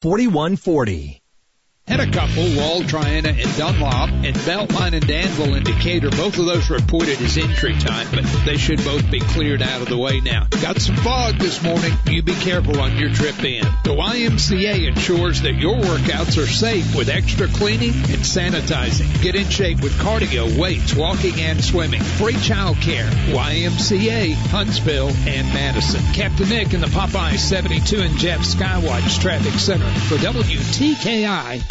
4140. Had a couple, Wall, Triana, and Dunlop, and Beltline and Danville in Decatur. Both of those reported as entry time, but they should both be cleared out of the way now. Got some fog this morning. You be careful on your trip in. The YMCA ensures that your workouts are safe with extra cleaning and sanitizing. Get in shape with cardio, weights, walking, and swimming. Free child care. YMCA, Huntsville, and Madison. Captain Nick in the Popeye 72 and Jeff Skywatch Traffic Center for WTKI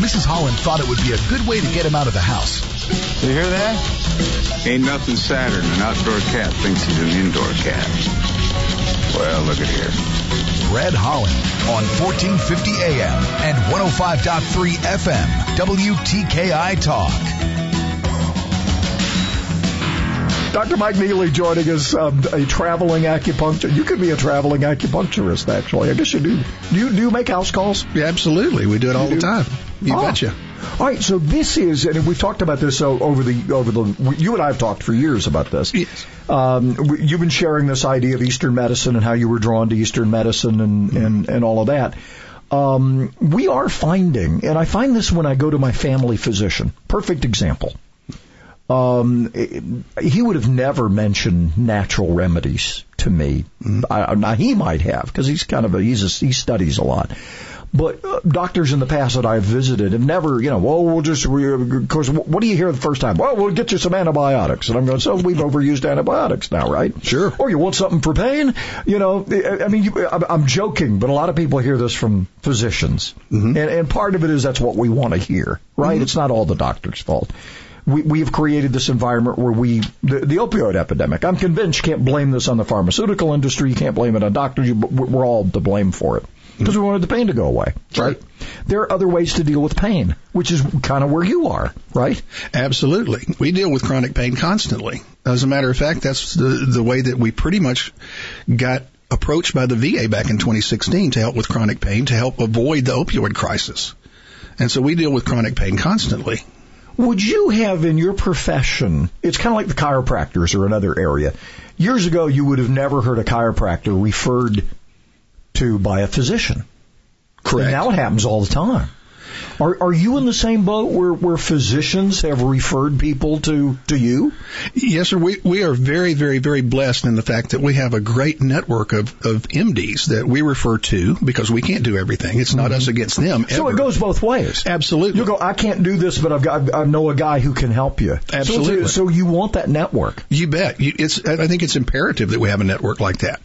Mrs. Holland thought it would be a good way to get him out of the house. You hear that? Ain't nothing sadder than an outdoor cat thinks he's an indoor cat. Well, look at here. Fred Holland on 1450 AM and 105.3 FM, WTKI Talk. Dr. Mike Neely joining us, um, a traveling acupuncturist. You could be a traveling acupuncturist, actually. I guess you do. Do you, do you make house calls? Yeah, absolutely. We do it all You the do? time. You Oh. betcha. All right, so this is, and we've talked about this over the over the. You and I have talked for years about this. Yes. Um, you've been sharing this idea of Eastern medicine and how you were drawn to Eastern medicine and and, and all of that. Um, we are finding, and I find this when I go to my family physician. Perfect example. Um, he would have never mentioned natural remedies to me. I, now he might have because he's kind of a he's a, he studies a lot. But uh, doctors in the past that I've visited have never, you know, well, we'll just, we, of course, what do you hear the first time? Well, we'll get you some antibiotics. And I'm going, so we've overused antibiotics now, right? Sure. Or you want something for pain? You know, I I mean, you, I'm I'm joking, but a lot of people hear this from physicians. And, and part of it is that's what we want to hear, right? It's not all the doctor's fault we, we have created this environment where we, the, the opioid epidemic, I'm convinced you can't blame this on the pharmaceutical industry, you can't blame it on doctors, you, we're all to blame for it. Because we wanted the pain to go away, right? There are other ways to deal with pain, which is kind of where you are, right? Absolutely. We deal with chronic pain constantly. As a matter of fact, that's the, the way that we pretty much got approached by the VA back in 2016 to help with chronic pain, to help avoid the opioid crisis. And so we deal with chronic pain constantly. Would you have in your profession, it's kind of like the chiropractors or another area. Years ago, you would have never heard a chiropractor referred to by a physician. Correct. And now it happens all the time. Are, are you in the same boat where, where physicians have referred people to, to you? Yes, sir. We, we are very, very, very blessed in the fact that we have a great network of, of MDs that we refer to because we can't do everything. It's not us mm-hmm. against them. So it goes both ways. Absolutely. You go, I can't do this, but I've got, I know a guy who can help you. So Absolutely. So, you want that network. You bet. You, it's. I think it's imperative that we have a network like that.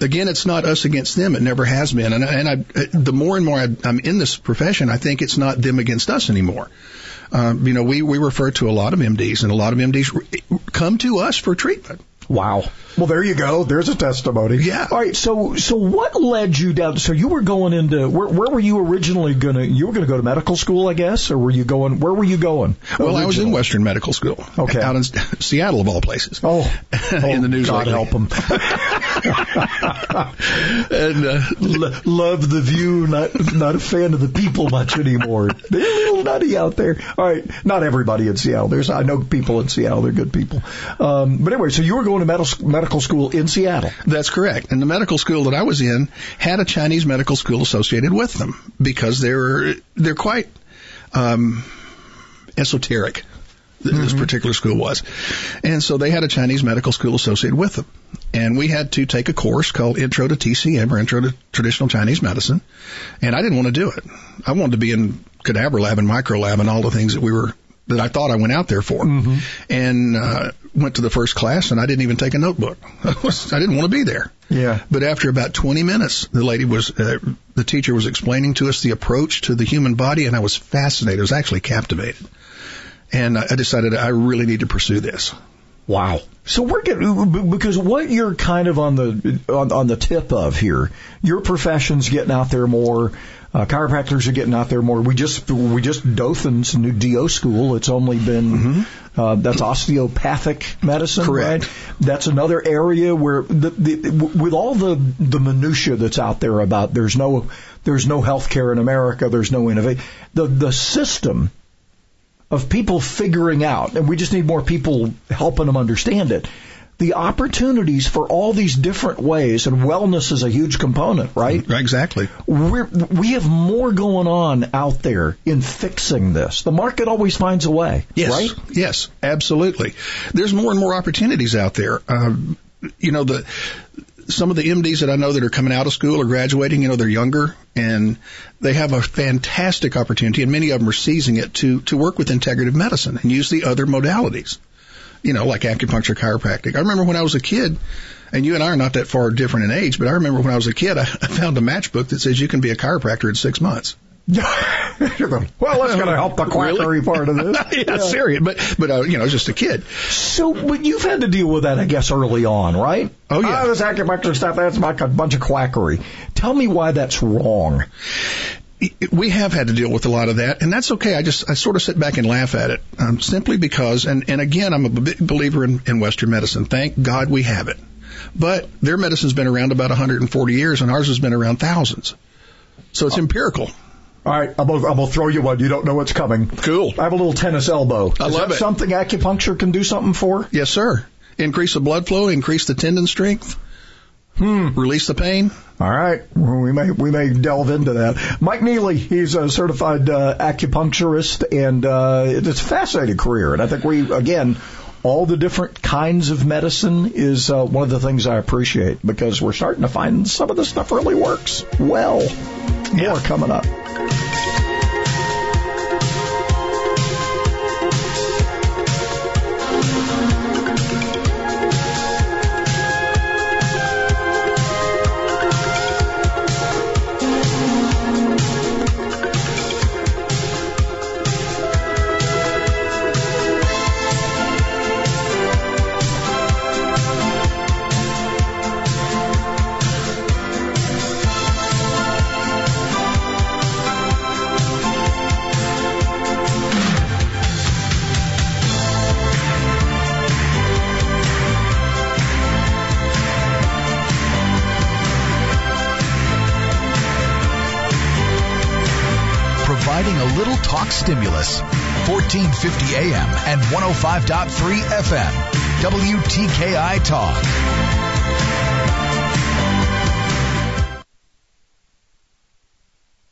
Again, it's not us against them. It never has been. And, and I, the more and more I, I'm in this profession, I think it's not them against us anymore. Um, you know, we, we refer to a lot of MDs, and a lot of MDs re- come to us for treatment. Wow. Well, there you go. There's a testimony. Yeah. All right. So, so what led you down? So you were going into where? Where were you originally gonna? You were gonna go to medical school, I guess, or were you going? Where were you going? Well, I was in? Western Medical School. Okay. Out in Seattle, of all places. Oh, in the news God lately. help them. and uh, L- love the view, not not a fan of the people much anymore. They're a little nutty out there. All right, not everybody in Seattle. There's I know people in Seattle. They're good people. Um, but anyway, so you were going to medical medical school in Seattle. That's correct. And the medical school that I was in had a Chinese medical school associated with them because they're they're quite um, esoteric. Th- This particular school was, and so they had a Chinese medical school associated with them, and we had to take a course called Intro to TCM or Intro to Traditional Chinese Medicine, and I didn't want to do it. I wanted to be in cadaver lab and micro lab and all the things that we were that I thought I went out there for, and uh, went to the first class and I didn't even take a notebook. I, was, I didn't want to be there. Yeah. But after about 20 minutes, the lady was, uh, the teacher was explaining to us the approach to the human body, and I was fascinated. I was actually captivated. And I I decided I really need to pursue this. Wow. So we're getting because what you're kind of on the on, on the tip of here, your profession's getting out there more. Uh, chiropractors are getting out there more. We just we just Dothan's new DO school. It's only been uh, that's osteopathic medicine, Correct. right? That's another area where the, the with all the the minutia that's out there about there's no there's no health care in America, there's no innovation. The the system of people figuring out, and we just need more people helping them understand it. The opportunities for all these different ways, and wellness is a huge component, right? Exactly. We're, we have more going on out there in fixing this. The market always finds a way, Yes. right? Yes, absolutely. There's more and more opportunities out there. Um, you know, the some of the MDs that I know that are coming out of school or graduating, you know, they're younger and they have a fantastic opportunity, and many of them are seizing it to to work with integrative medicine and use the other modalities. You know, like acupuncture, chiropractic. I remember when I was a kid, and you and I are not that far different in age, but I remember when I was a kid, I, found a matchbook that says you can be a chiropractor in six months. Going, well, that's going to help the quackery part of this. yeah, serious, but but uh, you know, just a kid. So, but you've had to deal with that, I guess, early on, right? Oh, yeah. Ah, this acupuncture stuff, that's like a bunch of quackery. Tell me why that's wrong. we have had to deal with a lot of that, and that's okay. I just I sort of sit back and laugh at it, um, simply because, and and again, I'm a big believer in, in Western medicine. Thank God we have it, but their medicine's been around about 140 years, and ours has been around thousands. So it's empirical. All right, I'm gonna, I'm gonna throw you one. You don't know what's coming. Cool. I have a little tennis elbow. I Is love that it. something acupuncture can do something for? Yes, sir. Increase the blood flow, increase the tendon strength, hmm. release the pain. All right, well, we may we may delve into that. Mike Neely, he's a certified uh, acupuncturist, and uh, it's a fascinating career. And I think we again, all the different kinds of medicine is uh, one of the things I appreciate because we're starting to find some of this stuff really works well. More coming up. Stimulus. 1450 AM and 105.3 FM. WTKI Talk.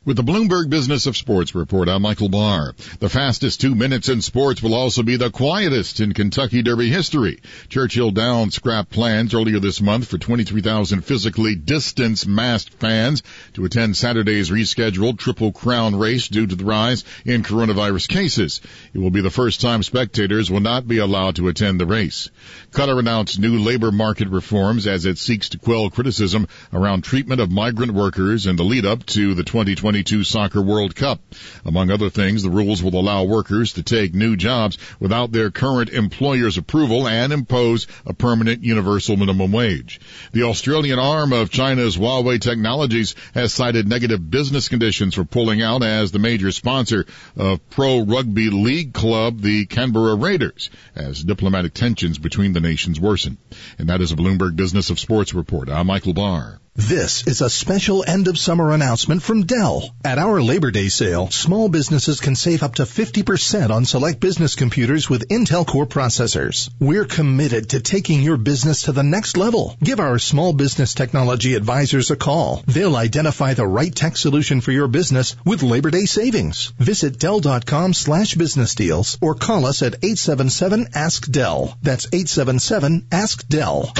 With the Bloomberg Business of Sports report, I'm Michael Barr. The fastest two minutes in sports will also be the quietest in Kentucky Derby history. Churchill Downs scrapped plans earlier this month for 23,000 physically distanced masked fans to attend Saturday's rescheduled Triple Crown race due to the rise in coronavirus cases. It will be the first time spectators will not be allowed to attend the race. Qatar announced new labor market reforms as it seeks to quell criticism around treatment of migrant workers in the lead up to the 2022 Soccer World Cup. Among other things, the rules will allow workers to take new jobs without their current employer's approval and impose a permanent universal minimum wage. The Australian arm of China's Huawei Technologies has cited negative business conditions for pulling out as the major sponsor of pro rugby league club, the Canberra Raiders, as diplomatic tensions between the nations worsen. And that is a Bloomberg Business of Sports report. I'm Michael Barr. This is a special end of summer announcement from Dell. At our Labor Day sale, small businesses can save up to 50% on select business computers with Intel Core processors. We're committed to taking your business to the next level. Give our small business technology advisors a call. They'll identify the right tech solution for your business with Labor Day savings. Visit Dell.com slash business deals or call us at 877 Ask Dell. That's 877 Ask Dell.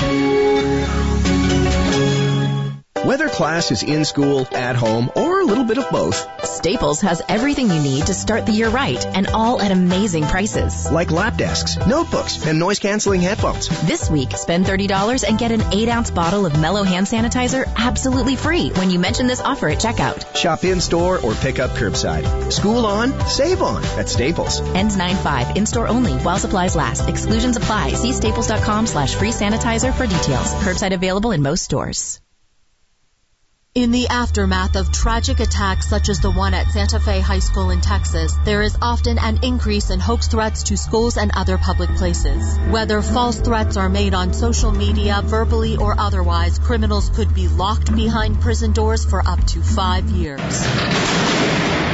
Whether class is in school, at home, or a little bit of both. Staples has everything you need to start the year right and all at amazing prices. Like lap desks, notebooks, and noise canceling headphones. This week, spend $30 and get an 8 ounce bottle of Mellow Hand Sanitizer absolutely free when you mention this offer at checkout. Shop in store or pick up curbside. School on, save on at Staples. Ends 9-5, in-store only, while supplies last. Exclusions apply. See staples.com slash free sanitizer for details. Curbside available in most stores. In the aftermath of tragic attacks such as the one at Santa Fe High School in Texas, there is often an increase in hoax threats to schools and other public places. Whether false threats are made on social media, verbally or otherwise, criminals could be locked behind prison doors for up to five years.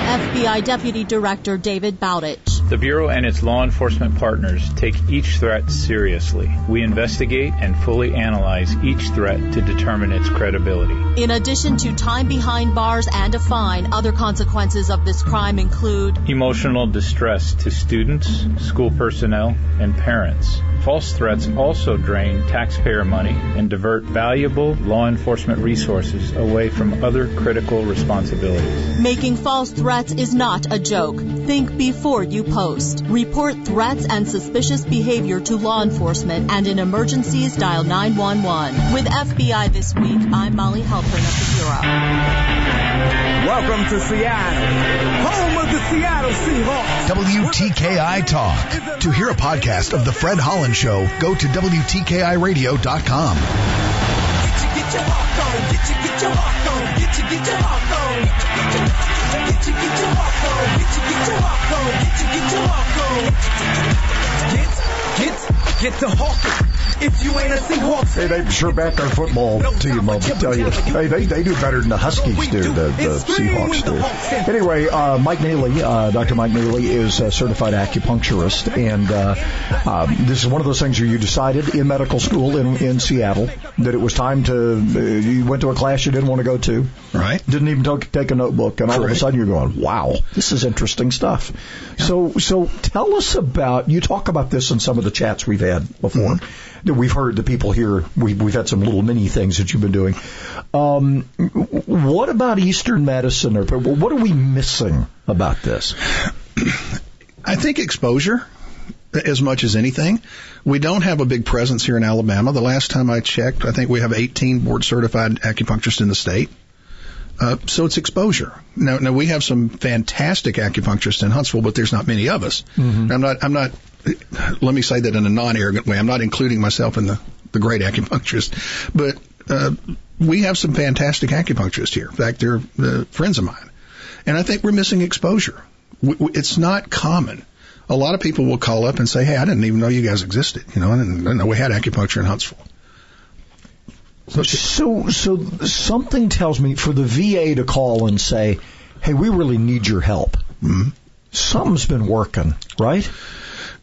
FBI Deputy Director David Bowditch. The Bureau and its law enforcement partners take each threat seriously. We investigate and fully analyze each threat to determine its credibility. In addition to time behind bars and a fine, other consequences of this crime include emotional distress to students, school personnel, and parents. False threats also drain taxpayer money and divert valuable law enforcement resources away from other critical responsibilities. Making false threats is not a joke. Think before you post. Report threats and suspicious behavior to law enforcement and in emergencies dial 911. With FBI this week, I'm Molly Halpern of the Bureau. Welcome to Seattle, home of the Seattle Seahawks. WTKI Talk. To hear a podcast of The Fred Holland Show, go to WTKIRadio.com. Get your heart on. Get you, get your heart on. Get you, get your heart on. Get you, get your heart on. Get you, get your heart on. Get get heart on. Get, get, get the hawk. If you ain't a Seahawks Hey, they sure back our football team, I'll tell you. Hey, they, they do better than the Huskies do, the, the Seahawks do. Anyway, uh, Mike Neely, uh, Dr. Mike Neely is a certified acupuncturist, and uh, uh, this is one of those things where you decided in medical school in, in Seattle that it was time to, uh, you went to a class you didn't want to go to. Right. Didn't even take, take a notebook, and all of a sudden you're going, wow, this is interesting stuff. So, so tell us about, you talk about this in some of the chats we've had before. That we've heard the people here, we, we've had some little mini things that you've been doing. Um, what about Eastern medicine, or what are we missing about this? I think exposure as much as anything. We don't have a big presence here in Alabama. The last time I checked, I think we have 18 board certified acupuncturists in the state. Uh, so it's exposure. Now, now we have some fantastic acupuncturists in Huntsville, but there's not many of us. Mm-hmm. I'm not, I'm not, let me say that in a non-arrogant way. I'm not including myself in the, the great acupuncturist, but, uh, we have some fantastic acupuncturists here. In fact, they're uh, friends of mine. And I think we're missing exposure. W- w- It's not common. A lot of people will call up and say, "Hey, I didn't even know you guys existed. You know, I didn't, I didn't know we had acupuncture in Huntsville." So, so something tells me for the VA to call and say, "Hey, we really need your help." Mm-hmm. Something's been working, right?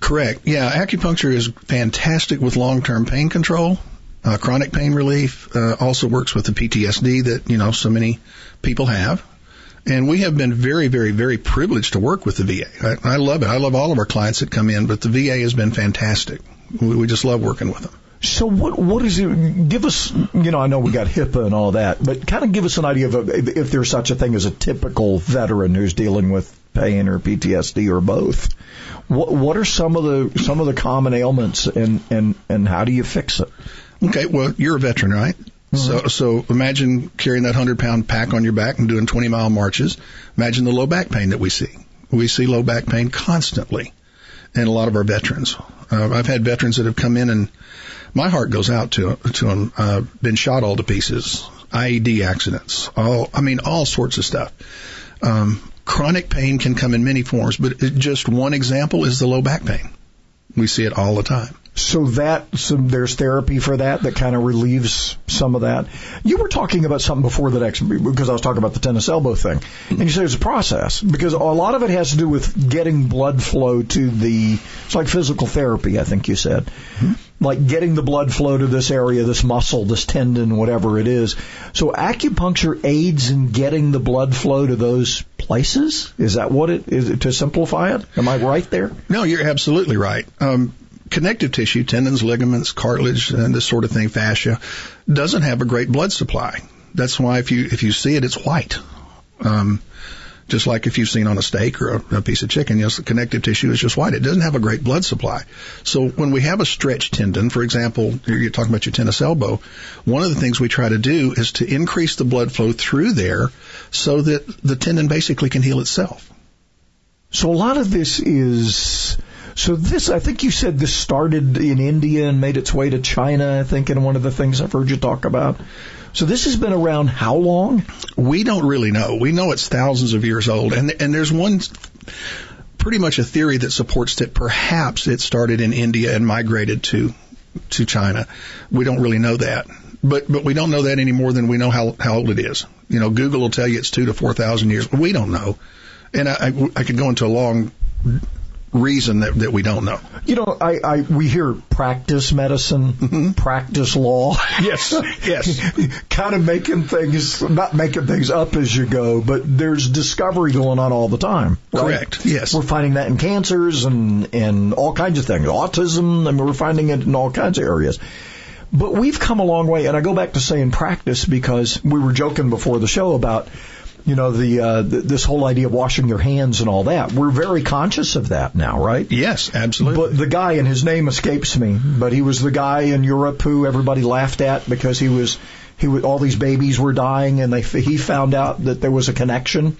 Correct. Yeah, acupuncture is fantastic with long-term pain control, uh, chronic pain relief. Uh, also works with the PTSD that you know so many people have. And we have been very, very, very privileged to work with the VA. I, I love it. I love all of our clients that come in, but the VA has been fantastic. We, we just love working with them. So what what is it? Give us, you know, I know we got HIPAA and all that, but kind of give us an idea of a, if if there's such a thing as a typical veteran who's dealing with pain or PTSD or both. What what are some of the some of the common ailments and and and how do you fix it? Okay, well, you're a veteran, right? So, so imagine carrying that hundred pound pack on your back and doing 20 mile marches. Imagine the low back pain that we see. We see low back pain constantly in a lot of our veterans. Uh, I've had veterans that have come in and my heart goes out to to them. Uh, been shot all to pieces, IED accidents, all I mean, all sorts of stuff. Um, chronic pain can come in many forms, but just one example is the low back pain. We see it all the time. So that some there's therapy for that that kind of relieves some of that. You were talking about something before the next because I was talking about the tennis elbow thing, and you said it's a process because a lot of it has to do with getting blood flow to the. It's like physical therapy, I think you said, hmm? Like getting the blood flow to this area, this muscle, this tendon, whatever it is. So acupuncture aids in getting the blood flow to those places. Is that what it is? To simplify it, am I right there? No, you're absolutely right. Um, connective tissue, tendons, ligaments, cartilage, and this sort of thing, fascia, doesn't have a great blood supply. That's why if you if you see it, it's white. Um, just like if you've seen on a steak or a, a piece of chicken, yes, the connective tissue is just white. It doesn't have a great blood supply. So when we have a stretched tendon, for example, you're talking about your tennis elbow, one of the things we try to do is to increase the blood flow through there so that the tendon basically can heal itself. So a lot of this is so this I think you said this started in India and made its way to China, I think in one of the things I've heard you talk about. So this has been around how long? We don't really know. We know it's thousands of years old and and there's one pretty much a theory that supports that perhaps it started in India and migrated to to China. We don't really know that. But but we don't know that any more than we know how how old it is. You know, Google will tell you it's 2 to 4,000 years. We don't know and I, I, I could go into a long reason that, that we don't know. You know, I, I we hear practice medicine, mm-hmm. practice law. Yes, yes. kind of making things, not making things up as you go, but there's discovery going on all the time. Right? Correct. Yes. We're finding that in cancers and and all kinds of things, autism. I mean, we're finding it in all kinds of areas. But we've come a long way, and I go back to saying practice because we were joking before the show about you know the, uh, this whole idea of washing your hands and all that. We're very conscious of that now, right? Yes, absolutely. But the guy and his name escapes me, but he was the guy in Europe who everybody laughed at because he was he was, all these babies were dying, and they he found out that there was a connection.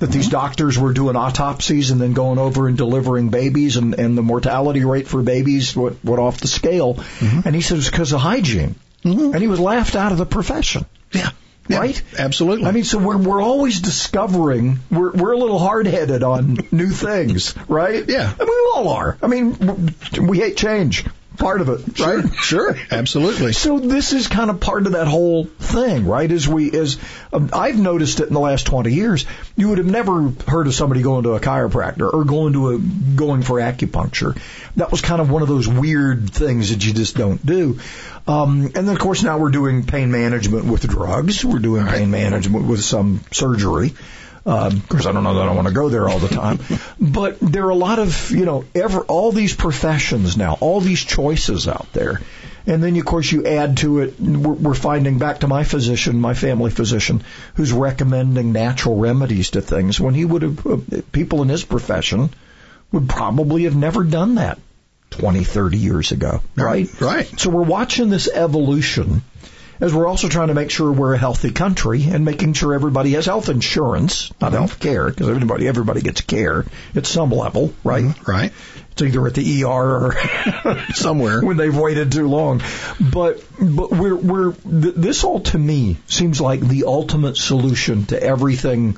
That these doctors were doing autopsies and then going over and delivering babies, and, and the mortality rate for babies went, went off the scale. Mm-hmm. And he said it was because of hygiene. Mm-hmm. And he was laughed out of the profession. Yeah. Yeah, right? Absolutely. I mean, so we're we're always discovering. We're we're a little hard headed on new things, right? Yeah. I mean, we all are. I mean, we hate change. Part of it, sure, right? Sure, absolutely. So this is kind of part of that whole thing, right? As we, as um, I've noticed it in the last twenty years, you would have never heard of somebody going to a chiropractor or going to a going for acupuncture. That was kind of one of those weird things that you just don't do. Um, and then, of course, now we're doing pain management with drugs. We're doing pain management with some surgery. Um, of course, I don't know that I want to go there all the time, but there are a lot of you know ever all these professions now, all these choices out there, and then of course you add to it. We're, we're finding back to my physician, my family physician, who's recommending natural remedies to things when he would have uh, people in his profession would probably have never done that 20, 30 years ago, right? Right. So we're watching this evolution as we're also trying to make sure we're a healthy country and making sure everybody has health insurance, not mm-hmm. health care, because everybody everybody gets care at some level, right? Mm-hmm. Right. It's either at the ER or somewhere when they've waited too long. But but we're we're th- this all to me seems like the ultimate solution to everything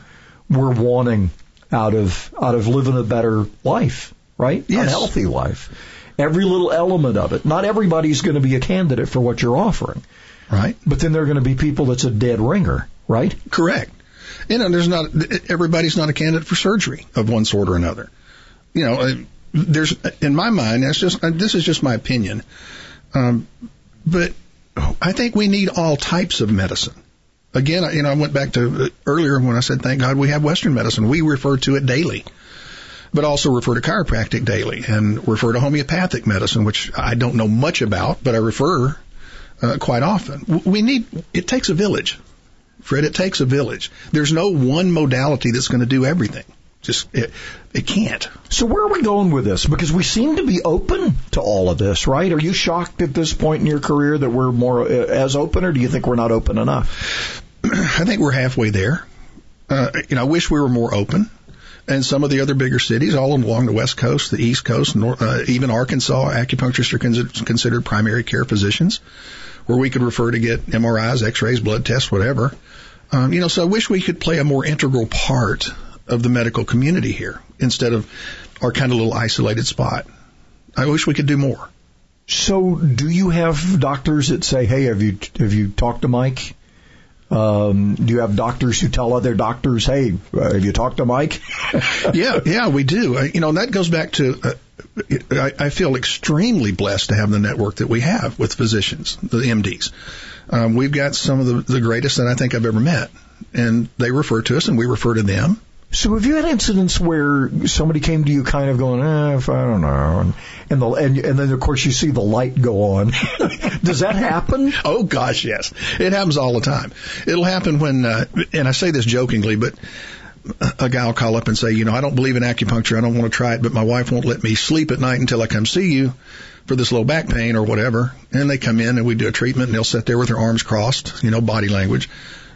we're wanting out of out of living a better life, right? Yes. A healthy life every little element of it. Not everybody's going to be a candidate for what you're offering. Right. But then there are going to be people that's a dead ringer, right? Correct. You know, there's not, everybody's not a candidate for surgery of one sort or another. You know, uh, there's, in my mind, that's just, uh, this is just my opinion. Um, but I think we need all types of medicine. Again, you know, I went back to uh, earlier when I said, thank God we have Western medicine. We refer to it daily but also refer to chiropractic daily and refer to homeopathic medicine, which I don't know much about, but I refer uh, quite often. We need, it takes a village. Fred, it takes a village. There's no one modality that's going to do everything. Just, it, it can't. So where are we going with this? Because we seem to be open to all of this, right? Are you shocked at this point in your career that we're more uh, as open, or do you think we're not open enough? I think we're halfway there. Uh, you know, I wish we were more open and some of the other bigger cities, all along the West Coast, the East Coast, nor, uh, even Arkansas, acupuncturists are con- considered primary care physicians, where we could refer to get MRIs, X-rays, blood tests, whatever. Um, you know, so I wish we could play a more integral part of the medical community here instead of our kind of little isolated spot. I wish we could do more. So, do you have doctors that say, "Hey, have you have you talked to Mike? Um, do you have doctors who tell other doctors, "Hey, uh, have you talked to Mike?" yeah, yeah, we do. you know, that goes back to uh, I, I feel extremely blessed to have the network that we have with physicians, the MDs. Um, we've got some of the, the greatest that I think I've ever met, and they refer to us, and we refer to them. So have you had incidents where somebody came to you kind of going, eh, I don't know, and and, the, and and then of course you see the light go on. Does that happen? Oh gosh, yes. It happens all the time. It'll happen when, uh, and I say this jokingly, but a guy will call up and say, you know, I don't believe in acupuncture. I don't want to try it, but my wife won't let me sleep at night until I come see you for this low back pain or whatever. And they come in and we do a treatment and they'll sit there with their arms crossed, you know, body language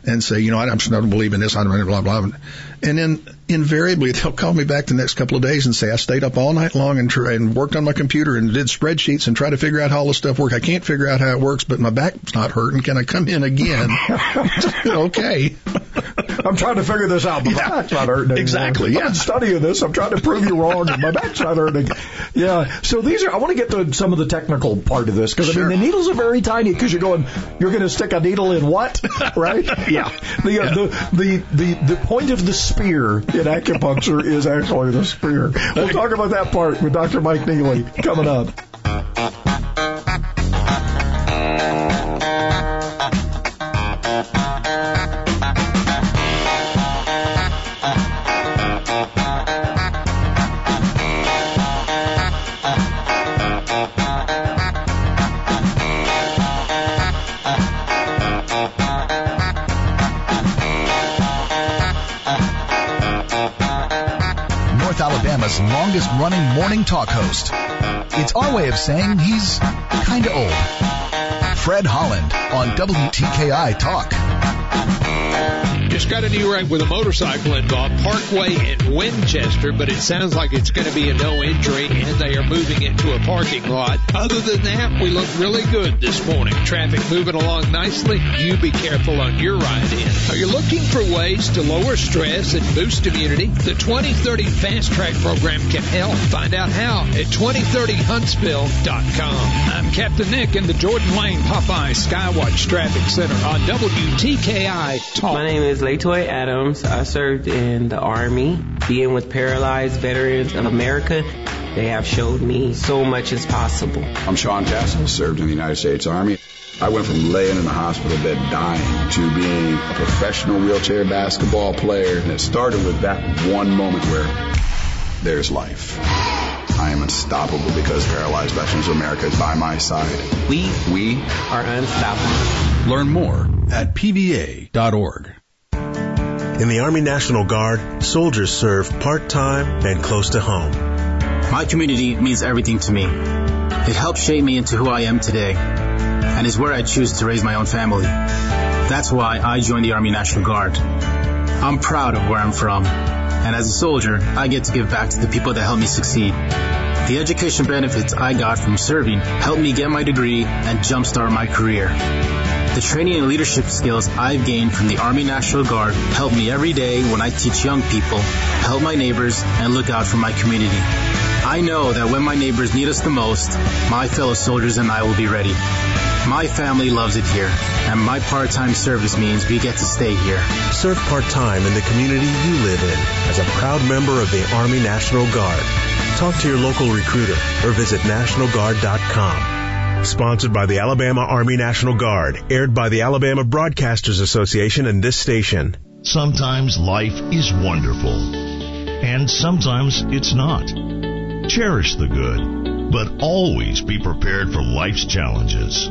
and say, you know, I, I'm just not believe in this. I don't blah, blah, blah. And then invariably they'll call me back the next couple of days and say, I stayed up all night long and, tr- and worked on my computer and did spreadsheets and tried to figure out how all this stuff works. I can't figure out how it works, but my back's not hurting. Can I come in again? okay. I'm trying to figure this out. My back's not hurting. anymore. Exactly, I've yeah. been studying this. I'm trying to prove you wrong, and my back's not hurting. Yeah. So these are. I want to get to some of the technical part of this because I mean the needles are very tiny because you're going. You're going to stick a needle in what? Right? Yeah. The, uh, the the the the point of the spear in acupuncture is actually the spear. We'll talk about that part with Dr. Mike Neely coming up. Longest running morning talk host. It's our way of saying he's kinda old. Fred Holland on WTKI Talk. Just got a new wreck with a motorcycle involved, Parkway in Winchester, but it sounds like it's going to be a no injury and they are moving it to a parking lot. Other than that, we look really good this morning. Traffic moving along nicely. You be careful on your ride in. Are you looking for ways to lower stress and boost immunity? The 2030 Fast Track program can help. Find out how at 2030huntsville.com. I'm Captain Nick in the Jordan Lane Popeye Skywatch Traffic Center on WTKI Talk. My name is Latoy Adams. I served in the Army, being with Paralyzed Veterans of America. They have showed me so much is possible. I'm Sean Castle, served in the United States Army. I went from laying in a hospital bed dying to being a professional wheelchair basketball player. And it started with that one moment where there's life. I am unstoppable because Paralyzed Veterans of America is by my side. We We are unstoppable. Learn more at pva.org. In the Army National Guard, soldiers serve part-time and close to home. My community means everything to me. It helped shape me into who I am today and is where I choose to raise my own family. That's why I joined the Army National Guard. I'm proud of where I'm from, and as a soldier, I get to give back to the people that helped me succeed. The education benefits I got from serving helped me get my degree and jumpstart my career. The training and leadership skills I've gained from the Army National Guard help me every day when I teach young people, help my neighbors, and look out for my community. I know that when my neighbors need us the most, my fellow soldiers and I will be ready. My family loves it here, and my part-time service means we get to stay here. Serve part-time in the community you live in as a proud member of the Army National Guard. Talk to your local recruiter or visit nationalguard.com. Sponsored by the Alabama Army National Guard, aired by the Alabama Broadcasters Association and this station. Sometimes life is wonderful, and sometimes it's not. Cherish the good, but always be prepared for life's challenges.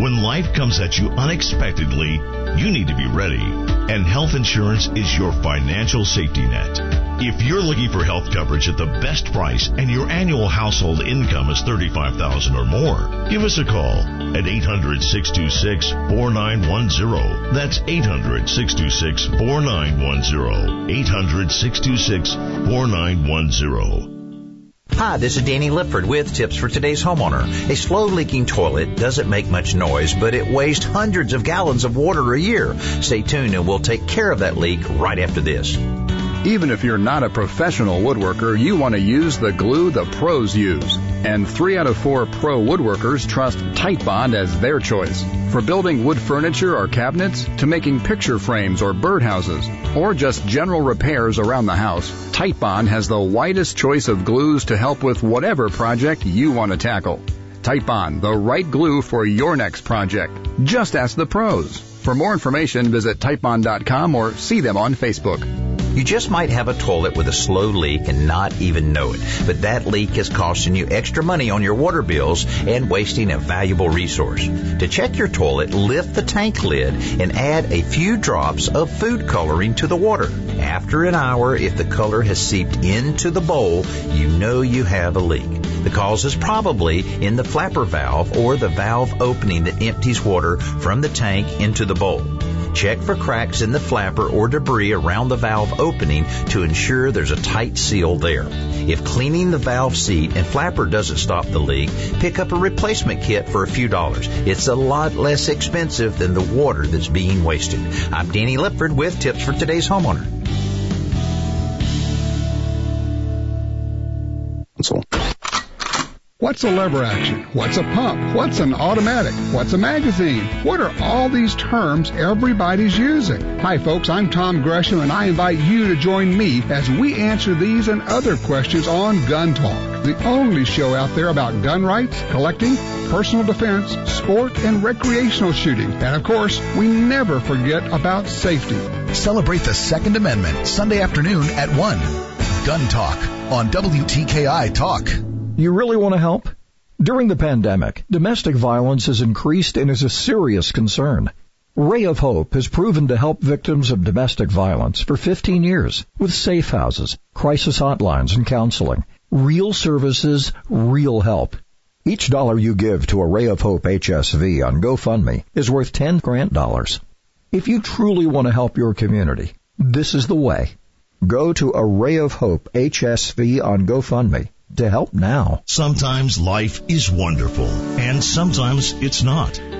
When life comes at you unexpectedly, you need to be ready. And health insurance is your financial safety net. If you're looking for health coverage at the best price and your annual household income is 35000 or more, give us a call at 800-626-4910. That's 800-626-4910. 800-626-4910. Hi, this is Danny Lipford with tips for today's homeowner. A slow leaking toilet doesn't make much noise, but it wastes hundreds of gallons of water a year. Stay tuned and we'll take care of that leak right after this. Even if you're not a professional woodworker, you want to use the glue the pros use. And three out of four pro woodworkers trust Titebond as their choice. For building wood furniture or cabinets, to making picture frames or birdhouses, or just general repairs around the house, Titebond has the widest choice of glues to help with whatever project you want to tackle. Titebond, the right glue for your next project. Just ask the pros. For more information, visit Titebond.com or see them on Facebook. You just might have a toilet with a slow leak and not even know it, but that leak is costing you extra money on your water bills and wasting a valuable resource. To check your toilet, lift the tank lid and add a few drops of food coloring to the water. After an hour, if the color has seeped into the bowl, you know you have a leak. The cause is probably in the flapper valve or the valve opening that empties water from the tank into the bowl. Check for cracks in the flapper or debris around the valve opening to ensure there's a tight seal there. If cleaning the valve seat and flapper doesn't stop the leak, pick up a replacement kit for a few dollars. It's a lot less expensive than the water that's being wasted. I'm Danny Lipford with tips for today's homeowner. What's a lever action? What's a pump? What's an automatic? What's a magazine? What are all these terms everybody's using? Hi folks, I'm Tom Gresham and I invite you to join me as we answer these and other questions on Gun Talk, the only show out there about gun rights, collecting, personal defense, sport, and recreational shooting. And of course, we never forget about safety. Celebrate the Second Amendment Sunday afternoon at 1. Gun Talk on WTKI Talk. You really want to help? During the pandemic, domestic violence has increased and is a serious concern. Ray of Hope has proven to help victims of domestic violence for 15 years with safe houses, crisis hotlines, and counseling. Real services, real help. Each dollar you give to a Ray of Hope HSV on GoFundMe is worth 10 grant dollars. If you truly want to help your community, this is the way. Go to Ray of Hope HSV on GoFundMe to help now. Sometimes life is wonderful, and sometimes it's not.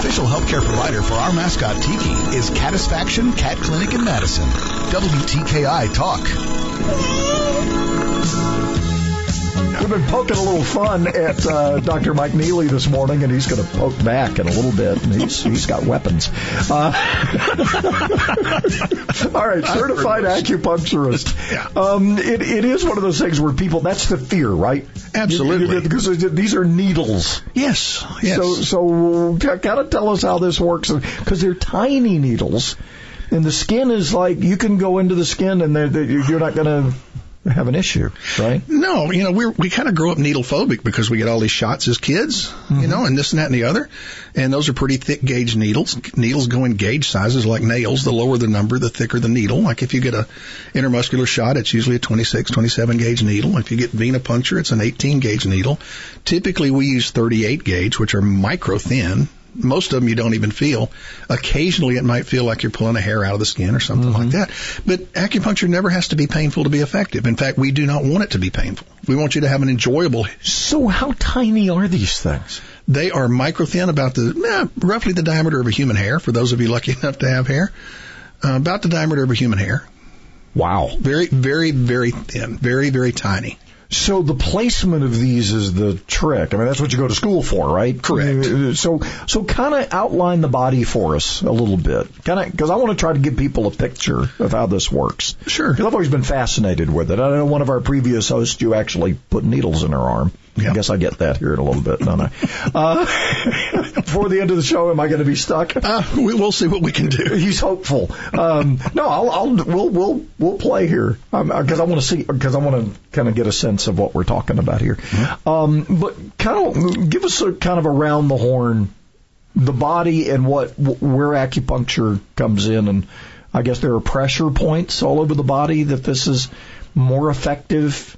Official healthcare provider for our mascot Tiki is Catisfaction Cat Clinic in Madison. WTKI Talk. We've been poking a little fun at uh, Dr. Mike Neely this morning, and he's going to poke back in a little bit. And he's he's got weapons. Uh, all right, certified acupuncturist. Um, it, it is one of those things where people that's the fear, right? Absolutely. because these are needles. Yes. Yes. So so kind of tell us how this works because they're tiny needles, and the skin is like you can go into the skin and they're, they're, you're not going to have an issue, right? No, you know, we we kind of grow up needle phobic because we get all these shots as kids, Mm-hmm. you know, and this and that and the other. And those are pretty thick gauge needles. Needles go in gauge sizes like nails. The lower the number, the thicker the needle. Like if you get a intermuscular shot, it's usually a 26, 27 gauge needle. If you get venipuncture, it's an 18 gauge needle. Typically we use 38 gauge, which are micro thin. Most of them you don't even feel. Occasionally it might feel like you're pulling a hair out of the skin or something like that. But acupuncture never has to be painful to be effective. In fact, we do not want it to be painful. We want you to have an enjoyable. So how tiny are these things? They are micro thin, about the eh, roughly the diameter of a human hair. For those of you lucky enough to have hair, uh, about the diameter of a human hair. Wow. Very, very, very thin. Very, very tiny. So the placement of these is the trick. I mean, that's what you go to school for, right? Correct. So, so kind of outline the body for us a little bit, kind of, because I want to try to give people a picture of how this works. Sure. Because I've always been fascinated with it. I know one of our previous hosts, you actually put needles in her arm. I guess I get that here in a little bit, don't I? Uh, before the end of the show, am I going to be stuck? Uh, we, we'll see what we can do. He's hopeful. Um, no, I'll, I'll, we'll, we'll, we'll play here because I want to see, because I want to kind of get a sense of what we're talking about here. Um, but kind of give us a kind of around the horn, the body and what where acupuncture comes in and I guess there are pressure points all over the body that this is more effective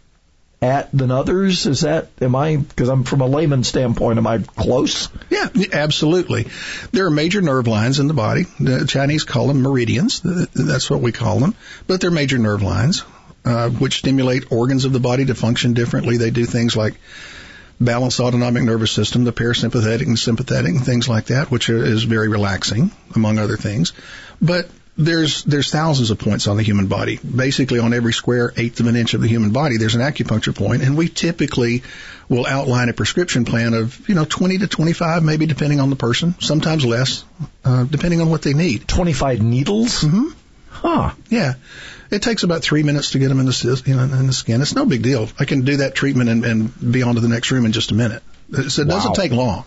at than others? Is that am I because I'm from a layman standpoint? Am I close? Yeah, absolutely. There are major nerve lines in the body. The Chinese call them meridians. That's what we call them. But they're major nerve lines, uh, which stimulate organs of the body to function differently. They do things like balanced autonomic nervous system, the parasympathetic and sympathetic, and things like that, which is very relaxing, among other things. But there's there's thousands of points on the human body. Basically, on every square eighth of an inch of the human body, there's an acupuncture point, and we typically will outline a prescription plan of you know 20 to 25, maybe depending on the person, sometimes less, uh, depending on what they need. 25 needles. Mm-hmm. Huh. Yeah. It takes about three minutes to get them in the you know, in the skin. It's no big deal. I can do that treatment and, and be on to the next room in just a minute. So it Wow. doesn't take long.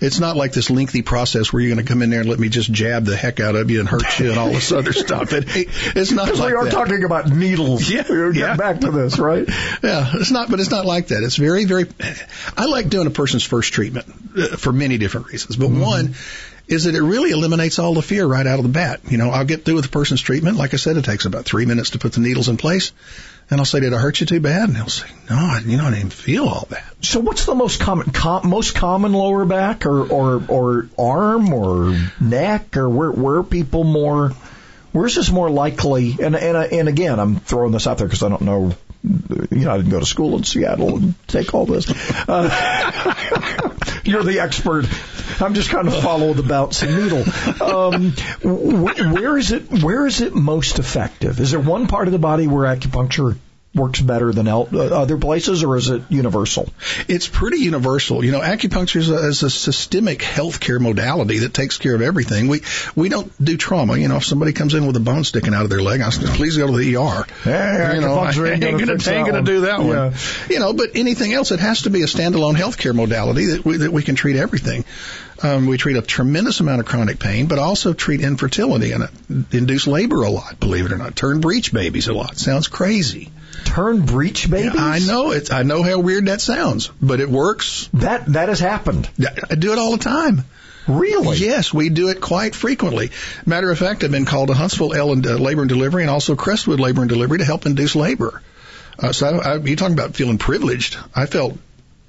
It's not like this lengthy process where you're going to come in there and let me just jab the heck out of you and hurt you and all this other stuff. It, it's not Because like we are that. talking about needles. Yeah, We're getting yeah. back to this, right? Yeah, it's not, but it's not like that. It's very, very. I like doing a person's first treatment uh, for many different reasons, but one is that it really eliminates all the fear right out of the bat. You know, I'll get through with the person's treatment. Like I said, it takes about three minutes to put the needles in place, and I'll say, "Did I hurt you too bad?" And they'll say, "No, you didn't even feel all that." So what's the most common com, most common lower back or or or arm or neck or where where people more where's this more likely and and and again I'm throwing this out there because I don't know you know I didn't go to school in Seattle and take all this uh, you're the expert I'm just kind of follow the bouncing needle. Um, wh- where is it where is it most effective? Is there one part of the body where acupuncture works better than el- uh, other places or is it universal It's pretty universal. You know, acupuncture is a, is a systemic healthcare modality that takes care of everything. We we don't do trauma. You know, if somebody comes in with a bone sticking out of their leg, I say, please go to the ER. Yeah, you know, I ain't gonna gonna, fix that ain't gonna do that one. Yeah. You know, but anything else, it has to be a standalone healthcare modality that we, that we can treat everything. Um, we treat a tremendous amount of chronic pain, but also treat infertility and uh, induce labor a lot. Believe it or not, turn breech babies a lot. Sounds crazy. Turn breech babies? I know it. I know how weird that sounds, but it works. That that has happened. I do it all the time. Really? Yes, we do it quite frequently. Matter of fact, I've been called to Huntsville L and uh, Labor and Delivery, and also Crestwood Labor and Delivery to help induce labor. Uh, so I, I, you talking about feeling privileged? I felt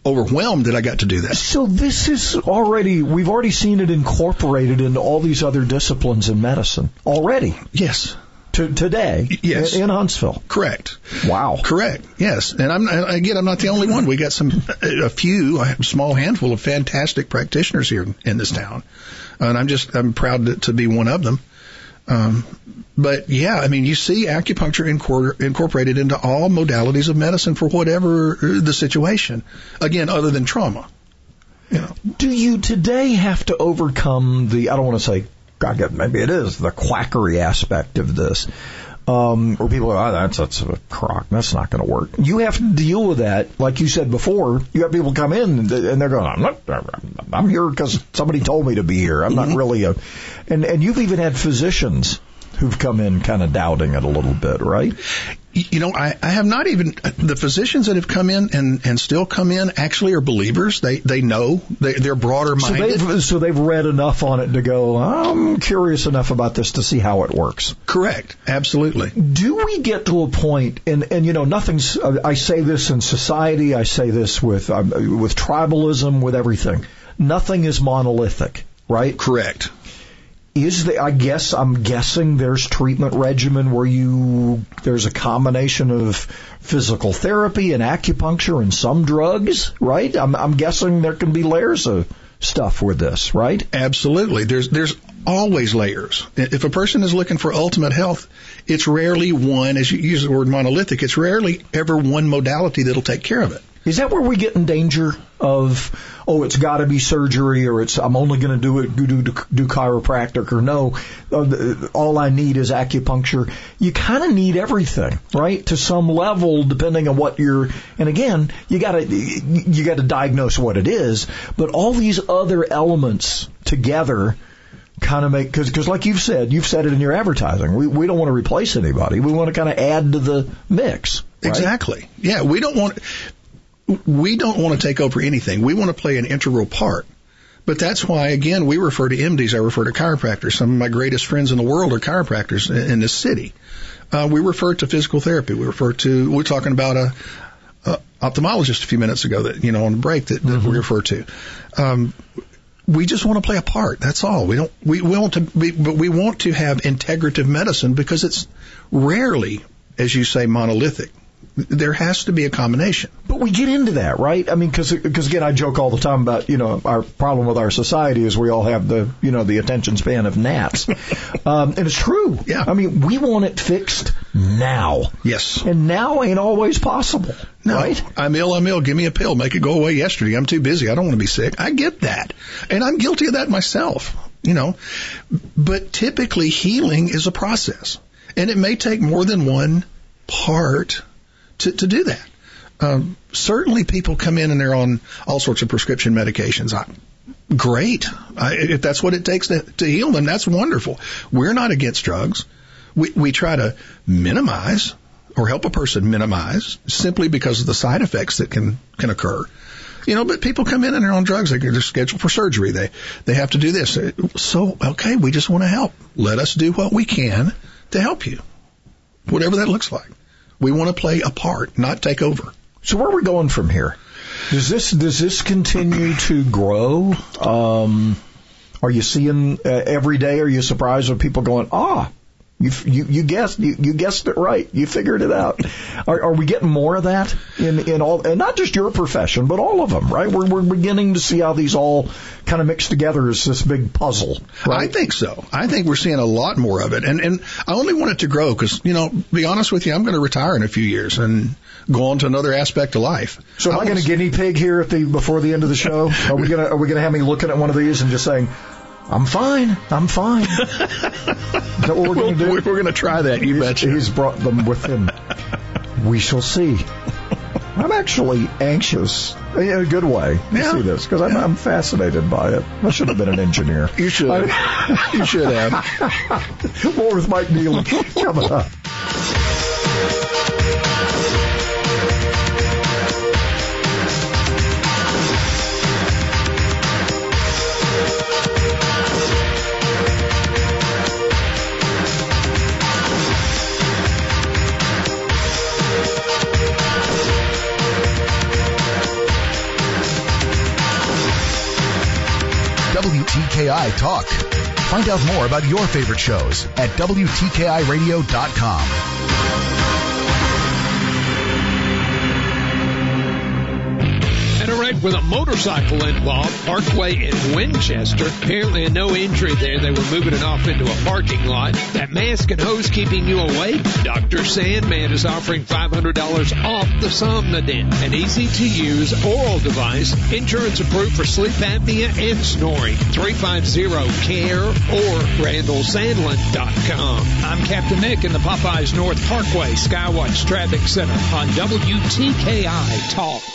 overwhelmed that I got to do that. So this is already we've already seen it incorporated into all these other disciplines in medicine already. Yes. To today. Yes. In, in Huntsville. Correct. Wow. Correct. Yes. And I'm again, I'm not the only one. We got some a few, a small handful of fantastic practitioners here in this town, and I'm just I'm proud to, to be one of them. Um, but yeah, I mean, you see acupuncture incor- incorporated into all modalities of medicine for whatever uh, the situation. Again, other than trauma. You know. Do you today have to overcome the I don't want to say I guess maybe it is the quackery aspect of this. Um, where people go, oh, that's, that's a crock. That's not going to work. You have to deal with that. Like you said before, you have people come in and they- and they're going, I'm not, I'm here because somebody told me to be here. I'm not really a, and, and you've even had physicians who've come in kind of doubting it a little bit, right? You know, I, I have not even the physicians that have come in and, and still come in actually are believers. They they know they, they're broader So minded. they've, so they've read enough on it to go, I'm curious enough about this to see how it works. Correct. Absolutely. Do we get to a point, and, and you know, nothing's, I say this in society, I say this with, um, with tribalism, with everything. Nothing is monolithic, right? Correct. Is the, I guess, I'm guessing there's treatment regimen where you, there's a combination of physical therapy and acupuncture and some drugs, right? I'm, I'm guessing there can be layers of stuff with this, right? Absolutely. There's there's always layers. If a person is looking for ultimate health, it's rarely one, as you use the word monolithic, it's rarely ever one modality that'll take care of it. Is that where we get in danger of, oh, it's got to be surgery, or it's I'm only going to do it do, do chiropractic, or no, uh, all I need is acupuncture. You kind of need everything, right, to some level, depending on what you're. And again, you got to you got to diagnose what it is, but all these other elements together kind of make because because like you've said, you've said it in your advertising. We we don't want to replace anybody. We want to kind of add to the mix. right? Exactly. Yeah, we don't want we don't want to take over anything. We want to play an integral part. But that's why, again, we refer to MDs. I refer to chiropractors. Some of my greatest friends in the world are chiropractors in, in this city. Uh, we refer to physical therapy. We refer to, we we're talking about a, a ophthalmologist a few minutes ago that, you know, on the break that, that Mm-hmm. we refer to. Um, we just want to play a part. That's all. We don't. We, we want to. Be, but we want to have integrative medicine because it's rarely, as you say, monolithic. There has to be a combination. But we get into that, right? I mean, because again, I joke all the time about you know our problem with our society is we all have the you know the attention span of gnats, um, and it's true. Yeah. I mean, we want it fixed now. Yes. And now ain't always possible. No, Right? I'm ill. I'm ill. Give me a pill. Make it go away yesterday. I'm too busy. I don't want to be sick. I get that, and I'm guilty of that myself. You know, but typically healing is a process, and it may take more than one part to to do that. Um, certainly, people come in and they're on all sorts of prescription medications. I, great. I, if that's what it takes to, to heal them, that's wonderful. We're not against drugs. We, we try to minimize or help a person minimize simply because of the side effects that can, can occur. You know, but people come in and they're on drugs. They- They're scheduled for surgery. They, they have to do this. So, okay, we just want to help. Let us do what we can to help you. Whatever that looks like. We want to play a part, not take over. So where are we going from here? Does this does this continue to grow? Um, are you seeing uh, every day? Are you surprised with people going, ah, you you, you guessed you, you guessed it right. You figured it out. Are, are we getting more of that in in all and not just your profession, but all of them? Right? We're we're beginning to see how these all kind of mix together as this big puzzle. I think so. I think we're seeing a lot more of it, and and I only want it to grow because you know, be honest with you, I'm going to retire in a few years and go on to another aspect of life. So am I going to guinea pig here at the before the end of the show? Are we gonna are we gonna have me looking at one of these and just saying, I'm fine, I'm fine? Is that what we're going to do? We're, going to try that. You he's, betcha. He's brought them with him. We shall see. I'm actually anxious in a good way to Yeah. see this because I'm, I'm fascinated by it. I should have been an engineer. You should. you should have. More with Mike Neely coming up. WTKI Talk. Find out more about your favorite shows at WTKIRadio.com. wreck with a motorcycle involved, Parkway in Winchester. Apparently, no injury there. They were moving it off into a parking lot. That mask and hose keeping you awake? Dr. Sandlin is offering $500 off the Somnodent, an easy to use oral device, insurance approved for sleep apnea and snoring. 350-CARE or randallsandlin.com. I'm Captain Nick in the Popeyes North Parkway Skywatch Traffic Center on WTKI Talk.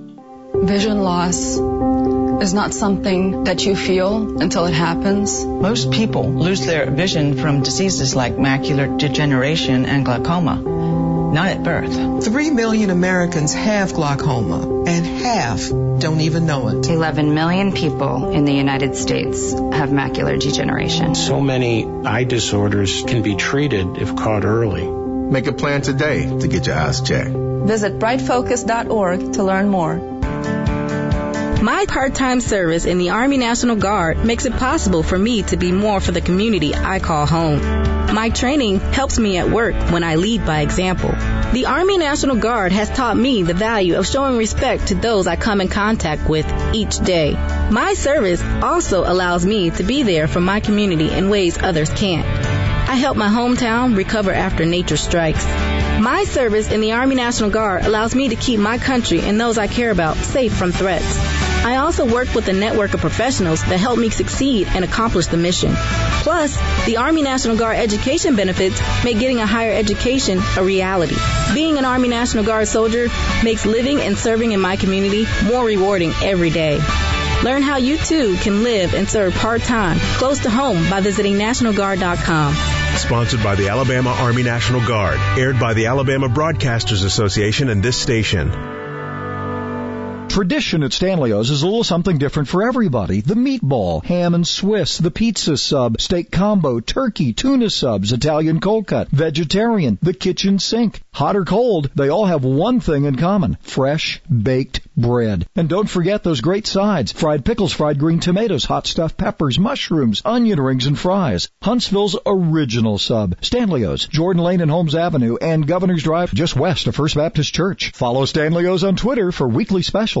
Vision loss is not something that you feel until it happens. Most people lose their vision from diseases like macular degeneration and glaucoma, not at birth. Three million Americans have glaucoma, and half don't even know it. 11 million people in the United States have macular degeneration. So many eye disorders can be treated if caught early. Make a plan today to get your eyes checked. Visit brightfocus.org to learn more. My part-time service in the Army National Guard makes it possible for me to be more for the community I call home. My training helps me at work when I lead by example. The Army National Guard has taught me the value of showing respect to those I come in contact with each day. My service also allows me to be there for my community in ways others can't. I help my hometown recover after nature strikes. My service in the Army National Guard allows me to keep my country and those I care about safe from threats. I also work with a network of professionals that help me succeed and accomplish the mission. Plus, the Army National Guard education benefits make getting a higher education a reality. Being an Army National Guard soldier makes living and serving in my community more rewarding every day. Learn how you too can live and serve part-time close to home by visiting nationalguard.com. Sponsored by the Alabama Army National Guard. Aired by the Alabama Broadcasters Association and this station. Tradition at Stanley's is a little something different for everybody. The meatball, ham and Swiss, the pizza sub, steak combo, turkey, tuna subs, Italian cold cut, vegetarian, the kitchen sink. Hot or cold, they all have one thing in common. Fresh, baked bread. And don't forget those great sides. Fried pickles, fried green tomatoes, hot stuffed peppers, mushrooms, onion rings, and fries. Huntsville's original sub. Stanley's, Jordan Lane and Holmes Avenue, and Governor's Drive just west of First Baptist Church. Follow Stanley's on Twitter for weekly specials.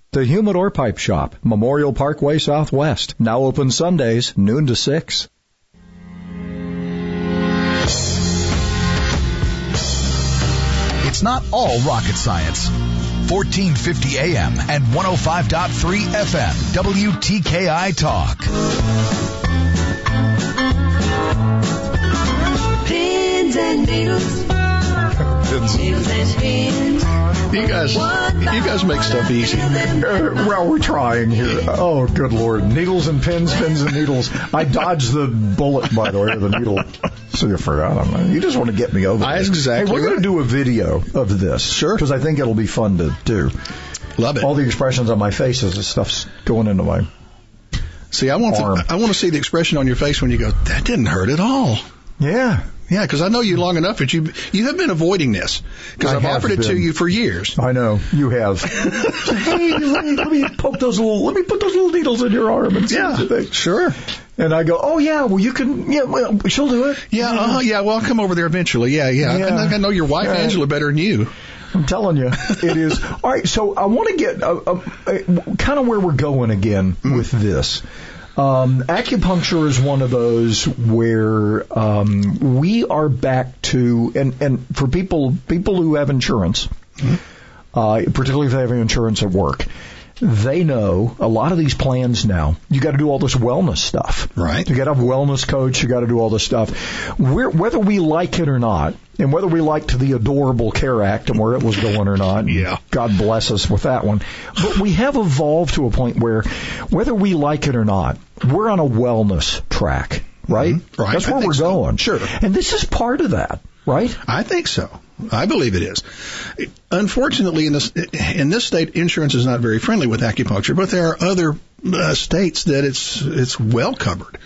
The Humidor Pipe Shop, Memorial Parkway Southwest. Now open Sundays, noon to 6. It's not all rocket science. 1450 AM and 105.3 FM, WTKI Talk. Pins and needles. Needles and pins. You guys, you guys make stuff easy. Uh, well, we're trying here. Oh, good lord. Needles and pins, pins and needles. I dodged the bullet, by the way, or the needle. So you forgot that. You just want to get me over. I, exactly Hey, we're going to do a video of this. Sure. Because I think it'll be fun to do. Love it. All the expressions on my face as the stuff's going into my. See, I want Arm. to, I want to see the expression on your face when you go, "That didn't hurt at all." Yeah. Yeah, because I know you long enough that you you have been avoiding this because I I've have offered it to you for years. I know you have. hey, let me, let me poke those little. Let me put those little needles in your arm and see Yeah, what you think. Sure. And I go, oh yeah, well you can. Yeah, well she'll do it. Yeah, uh, yeah. Well, I'll come over there eventually. Yeah, yeah. Yeah. I, I know your wife Yeah. Angela better than you. I'm telling you, it is. All right, so I want to get uh, uh, uh, kind of where we're going again with this. Um, acupuncture is one of those where um, we are back to, and, and for people people who have insurance, uh, particularly if they have insurance at work, they know a lot of these plans now. You got to do all this wellness stuff, Right. You got to have a wellness coach. You got to do all this stuff. We're, whether we like it or not, and whether we liked the adorable Care Act and where it was going or not, Yeah. God bless us with that one. But we have evolved to a point where, whether we like it or not, we're on a wellness track, right? Mhm. Right. That's where we're so. going. Sure. And this is part of that, right? I think so. I believe it is. Unfortunately, in this in this state, insurance is not very friendly with acupuncture, but there are other uh, states that it's it's well covered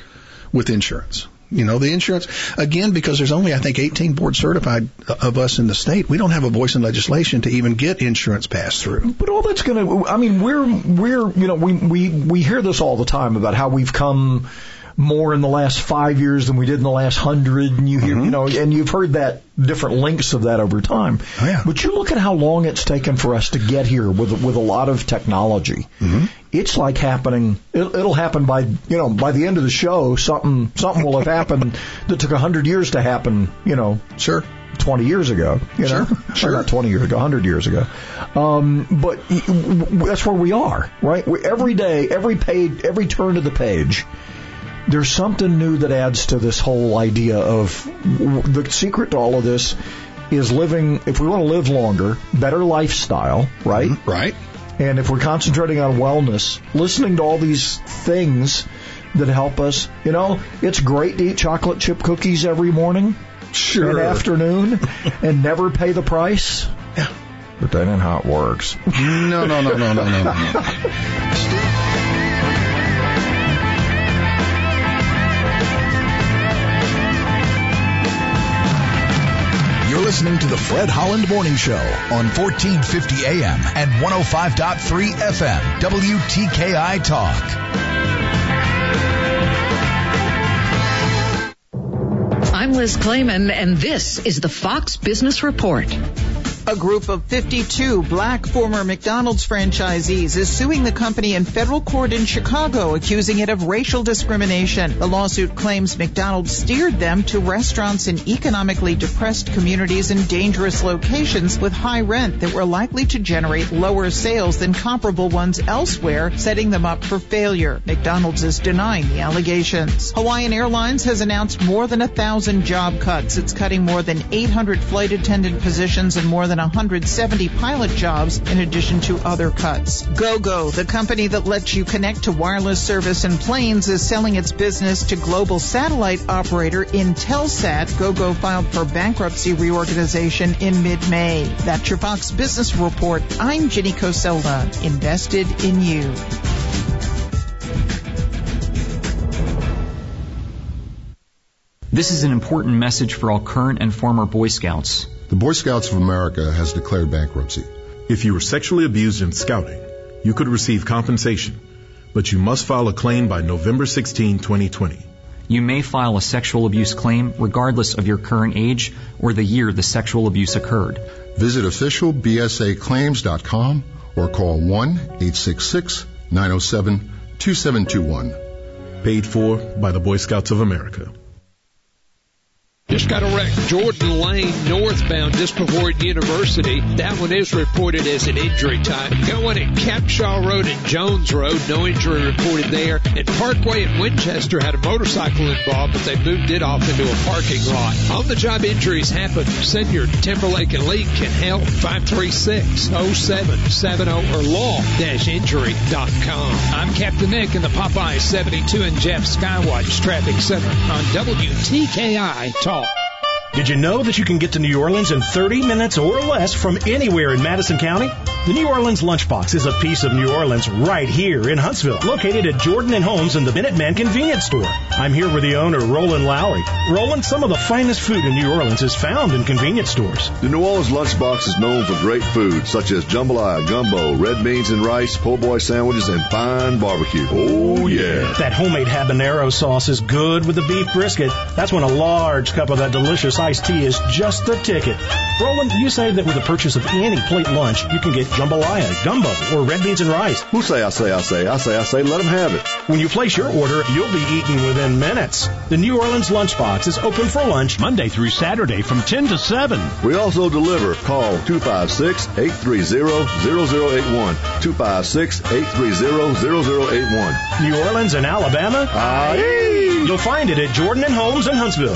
with insurance. You know, the insurance again because there's only I think 18 board certified of us in the state. We don't have a voice in legislation to even get insurance passed through. But all that's going to, I mean, we're, we're, you know, we, we, we hear this all the time about how we've come more in the last five years than we did in the last hundred, and you hear, you know, and you've heard that different links of that over time. Oh, yeah. But you look at how long it's taken for us to get here with with a lot of technology. It's like happening. It, it'll happen by you know by the end of the show. Something something will have happened that took a hundred years to happen. You know, Sure. 20 years ago, you know, Sure, sure. Not 20 years ago, 100 years ago. Um, but that's where we are, right? We, every day, every page, every turn of the page, there's something new that adds to this whole idea of the secret to all of this is living, if we want to live longer, better lifestyle, right? Mm-hmm. Right. And if we're concentrating on wellness, listening to all these things that help us, you know, it's great to eat chocolate chip cookies every morning Sure. and afternoon and never pay the price. Yeah. But that ain't how it works. No, no, no, no, no, no, no. listening to the Fred Holland Morning Show on 1450 AM and 105.3 FM, WTKI Talk. I'm Liz Claman, and this is the Fox Business Report. A group of 52 black former McDonald's franchisees is suing the company in federal court in Chicago, accusing it of racial discrimination. The lawsuit claims McDonald's steered them to restaurants in economically depressed communities and dangerous locations with high rent that were likely to generate lower sales than comparable ones elsewhere, setting them up for failure. McDonald's is denying the allegations. Hawaiian Airlines has announced more than a thousand job cuts. It's cutting more than 800 flight attendant positions and more than 170 pilot jobs in addition to other cuts. GoGo, the company that lets you connect to wireless service in planes, is selling its business to global satellite operator Intelsat. GoGo filed for bankruptcy reorganization in mid-May. That's your Fox Business Report. I'm Ginny Coselda, invested in you. This is an important message for all current and former Boy Scouts. The Boy Scouts of America has declared bankruptcy. If you were sexually abused in scouting, you could receive compensation, but you must file a claim by November 16, 2020. You may file a sexual abuse claim regardless of your current age or the year the sexual abuse occurred. Visit officialbsaclaims.com or call 1-866-907-2721. Paid for by the Boy Scouts of America. Just got a wreck. Jordan Lane northbound just before University. That one is reported as an injury type. Got one at Capshaw Road and Jones Road. No injury reported there. And Parkway at Winchester had a motorcycle involved, but they moved it off into a parking lot. On the job injuries happen. Send your Timberlake and Lee can help 536-0770 or law-injury.com. I'm Captain Nick in the Popeye 72 and Jeff Skywatch Traffic Center on WTKI Talk. Did you know that you can get to New Orleans in 30 minutes or less from anywhere in Madison County? The New Orleans Lunchbox is a piece of New Orleans right here in Huntsville, located at Jordan and Holmes in the Minuteman Convenience Store. I'm here with the owner, Roland Lowry. Roland, some of the finest food in New Orleans is found in convenience stores. The New Orleans Lunchbox is known for great food such as jambalaya, gumbo, red beans and rice, po' boy sandwiches, and fine barbecue. Oh yeah! That homemade habanero sauce is good with the beef brisket. That's when a large cup of that delicious iced tea is just the ticket. Roland, you say that with the purchase of any plate lunch, you can get jambalaya, gumbo, or red beans and rice. Who say I say I say I say I say let them have it. When you place your order, you'll be eating within minutes. The New Orleans Lunchbox is open for lunch Monday through Saturday from 10 to 7. We also deliver. Call 256-830-0081. 256-830-0081. New Orleans and Alabama? Aye. You'll find it at Jordan and Holmes in Huntsville.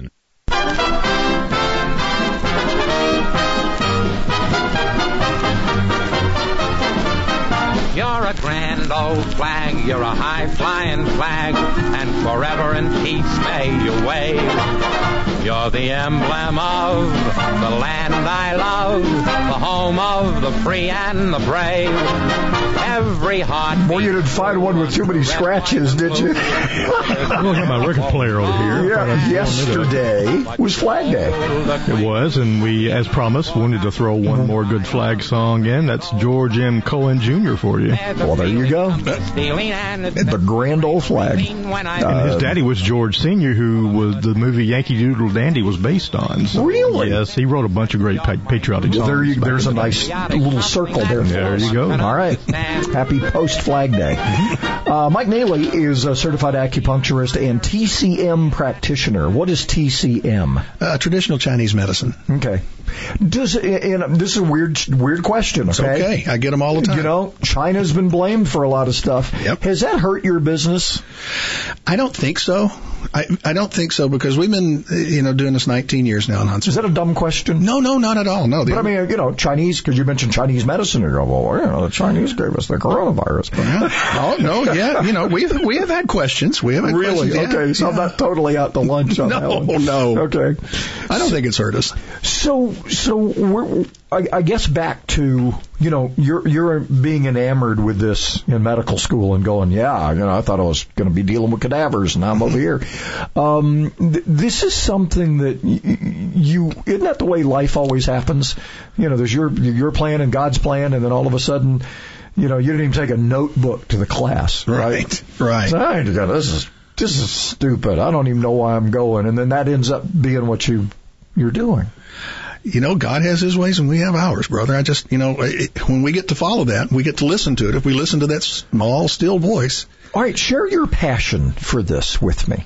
Grand old flag, you're a high flying flag, and forever in peace may you wave. You're the emblem of the land I love, the home of the free and the brave. Every heart. Boy, you didn't find one with too many scratches, did you? Look at my record player over here. Yeah, uh, yesterday was Flag Day. It was, and we, as promised, wanted to throw one more good flag song in. That's George M. Cohan Jr. for you. Well, there you go. The grand old flag. and his daddy was George Sr., who was the movie Yankee Doodle Dandy was based on. So, Really? Yes, he wrote a bunch of great pa- patriotic Well, songs. there you, back there's a the nice day. little circle there. for There us. you go. All right. Happy post Flag Day. Uh, Mike Neely is a certified acupuncturist and TCM practitioner. What is TCM? Uh, traditional Chinese medicine. Okay. Does eh, eh, and this is a weird weird question. Okay, okay. I get them all the time. You know, China's been blamed for a lot of stuff. Yep. Has that hurt your business? I don't think so. I, I don't think so because we've been eh, you know doing this 19 years now in Huntsville. Is that a dumb question? No, no, not at all. No, But I mean, you know, Chinese, because you mentioned Chinese medicine, and you go, well, you know, the Chinese gave us the coronavirus. oh no, yeah, you know, we've we have had questions. We have had Really? questions, yeah, okay, so I'm not totally out to lunch on that No, one. no. Okay. I don't think it's hurt us. So, so we're, I, I guess back to you know you're you're being enamored with this in medical school and going, yeah, you know, I thought I was going to be dealing with cadavers, and I'm over here. Um, th- this is something that y- you isn't that the way life always happens? You know, there's your your plan and God's plan, and then all of a sudden. You know, you didn't even take a notebook to the class, right? Right, right. So I this is this is stupid. I don't even know why I'm going, and then that ends up being what you you're doing. You know, God has His ways and we have ours, brother. I just, you know, it, when we get to follow that, we get to listen to it. If we listen to that small, still voice, All right, share your passion for this with me.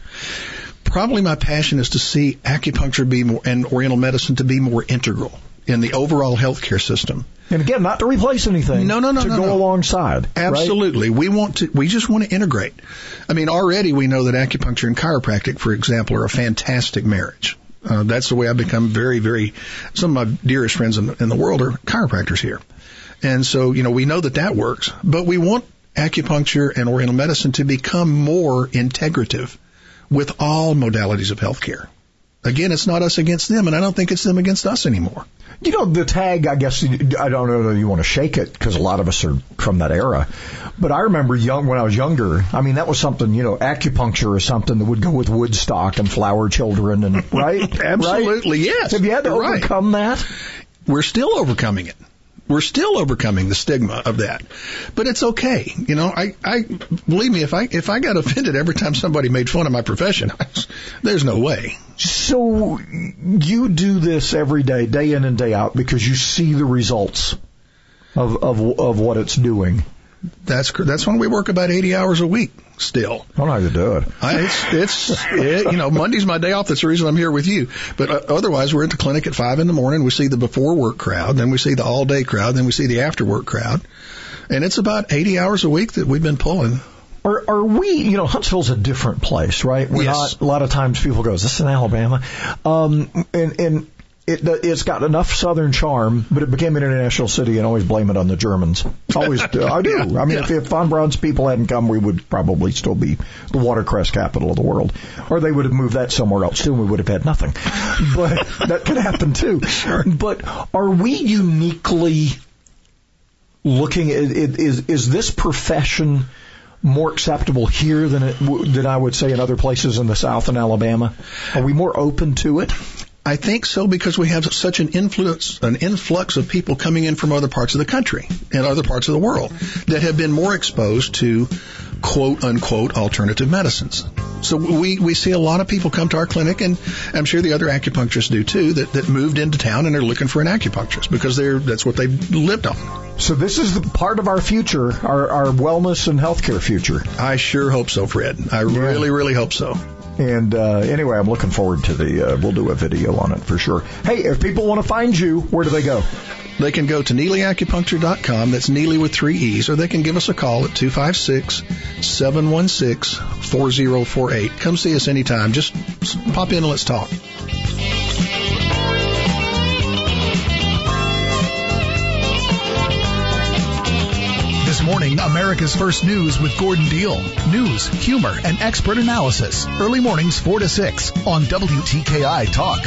probably my passion is to see acupuncture be more and Oriental medicine to be more integral in the overall healthcare system. And again, not to replace anything. No, no, no, To no, go no. alongside. right? Absolutely. We want to, we just want to integrate. I mean, already we know that acupuncture and chiropractic, for example, are a fantastic marriage. Uh, that's the way I've become very, very, some of my dearest friends in, in the world are chiropractors here. And so, you know, we know that that works, but we want acupuncture and oriental medicine to become more integrative with all modalities of healthcare. Again, it's not us against them, and I don't think it's them against us anymore. You know, the tag, I guess, I don't know that you want to shake it because a lot of us are from that era. But I remember young, when I was younger, I mean, that was something, you know, acupuncture or something that would go with Woodstock and flower children and, right? Absolutely, Right? yes. Have you had to You're right. overcome that? We're still overcoming it. We're still overcoming the stigma of that. But it's okay. You know, I, I, believe me, if I, if I got offended every time somebody made fun of my profession, there's no way. So you do this every day, day in and day out, because you see the results of, of, of what it's doing. That's, that's when we work about 80 hours a week still. I don't know how you do it. I, it's, it's, it, you know, Monday's my day off. That's the reason I'm here with you. But uh, otherwise, we're at the clinic at five in the morning. We see the before work crowd, then we see the all day crowd, then we see the after work crowd. And it's about 80 hours a week that we've been pulling. Are, are we, you know, Huntsville's a different place, right? We're Yes. not, a lot of times people go, is this in Alabama? Um, and, and it, it's got enough southern charm, but it became an international city and always blame it on the Germans. Always do. I do. I mean, if, if Von Braun's people hadn't come, we would probably still be the watercress capital of the world. Or they would have moved that somewhere else too and we would have had nothing. But that could happen too. But are we uniquely looking at it, is is this profession more acceptable here than it than I would say in other places in the South and Alabama? Are we more open to it? I think so because we have such an influence, an influx of people coming in from other parts of the country and other parts of the world that have been more exposed to quote unquote alternative medicines. So we, we see a lot of people come to our clinic and I'm sure the other acupuncturists do too that, that moved into town and are looking for an acupuncturist because they're, that's what they've lived on. So this is the part of our future, our, our wellness and healthcare future. I sure hope so, Fred. I really, really hope so. And uh, anyway, I'm looking forward to the. Uh, we'll do a video on it for sure. Hey, if people want to find you, where do they go? They can go to neelyacupuncture.com. That's Neely with three E's, or they can give us a call at 256-716-4048. Come see us anytime. Just pop in and let's talk. Morning, America's First News with Gordon Deal. News, humor, and expert analysis. Early mornings 4 to 6 on WTKI Talk.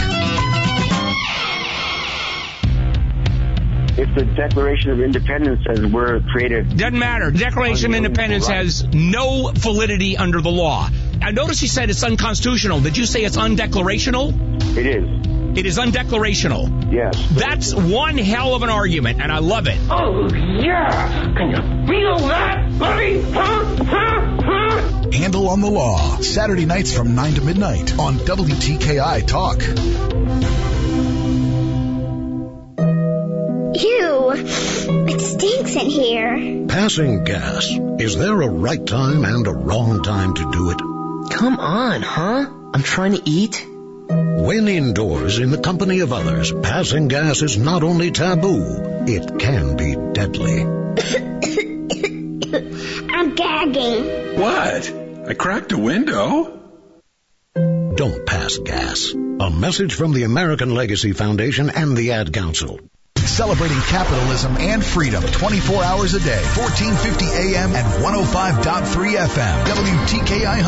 If the Declaration of Independence says we're created. Doesn't matter. Declaration of Independence has no validity under the law. I notice you said it's unconstitutional. Did you say it's undeclarational? It is. It is undeclarational. Yes. That's one hell of an argument, and I love it. Oh, yeah. Can you feel that, buddy? Huh? Huh? Huh? Handle on the Law. Saturday nights from 9 to midnight on WTKI Talk. Ew, it stinks in here. Passing gas. Is there a right time and a wrong time to do it? Come on, huh? I'm trying to eat. When indoors in the company of others, passing gas is not only taboo, it can be deadly. I'm gagging. What? I cracked a window? Don't pass gas. A message from the American Legacy Foundation and the Ad Council. Celebrating capitalism and freedom 24 hours a day, 1450 AM and 105.3 FM. WTKI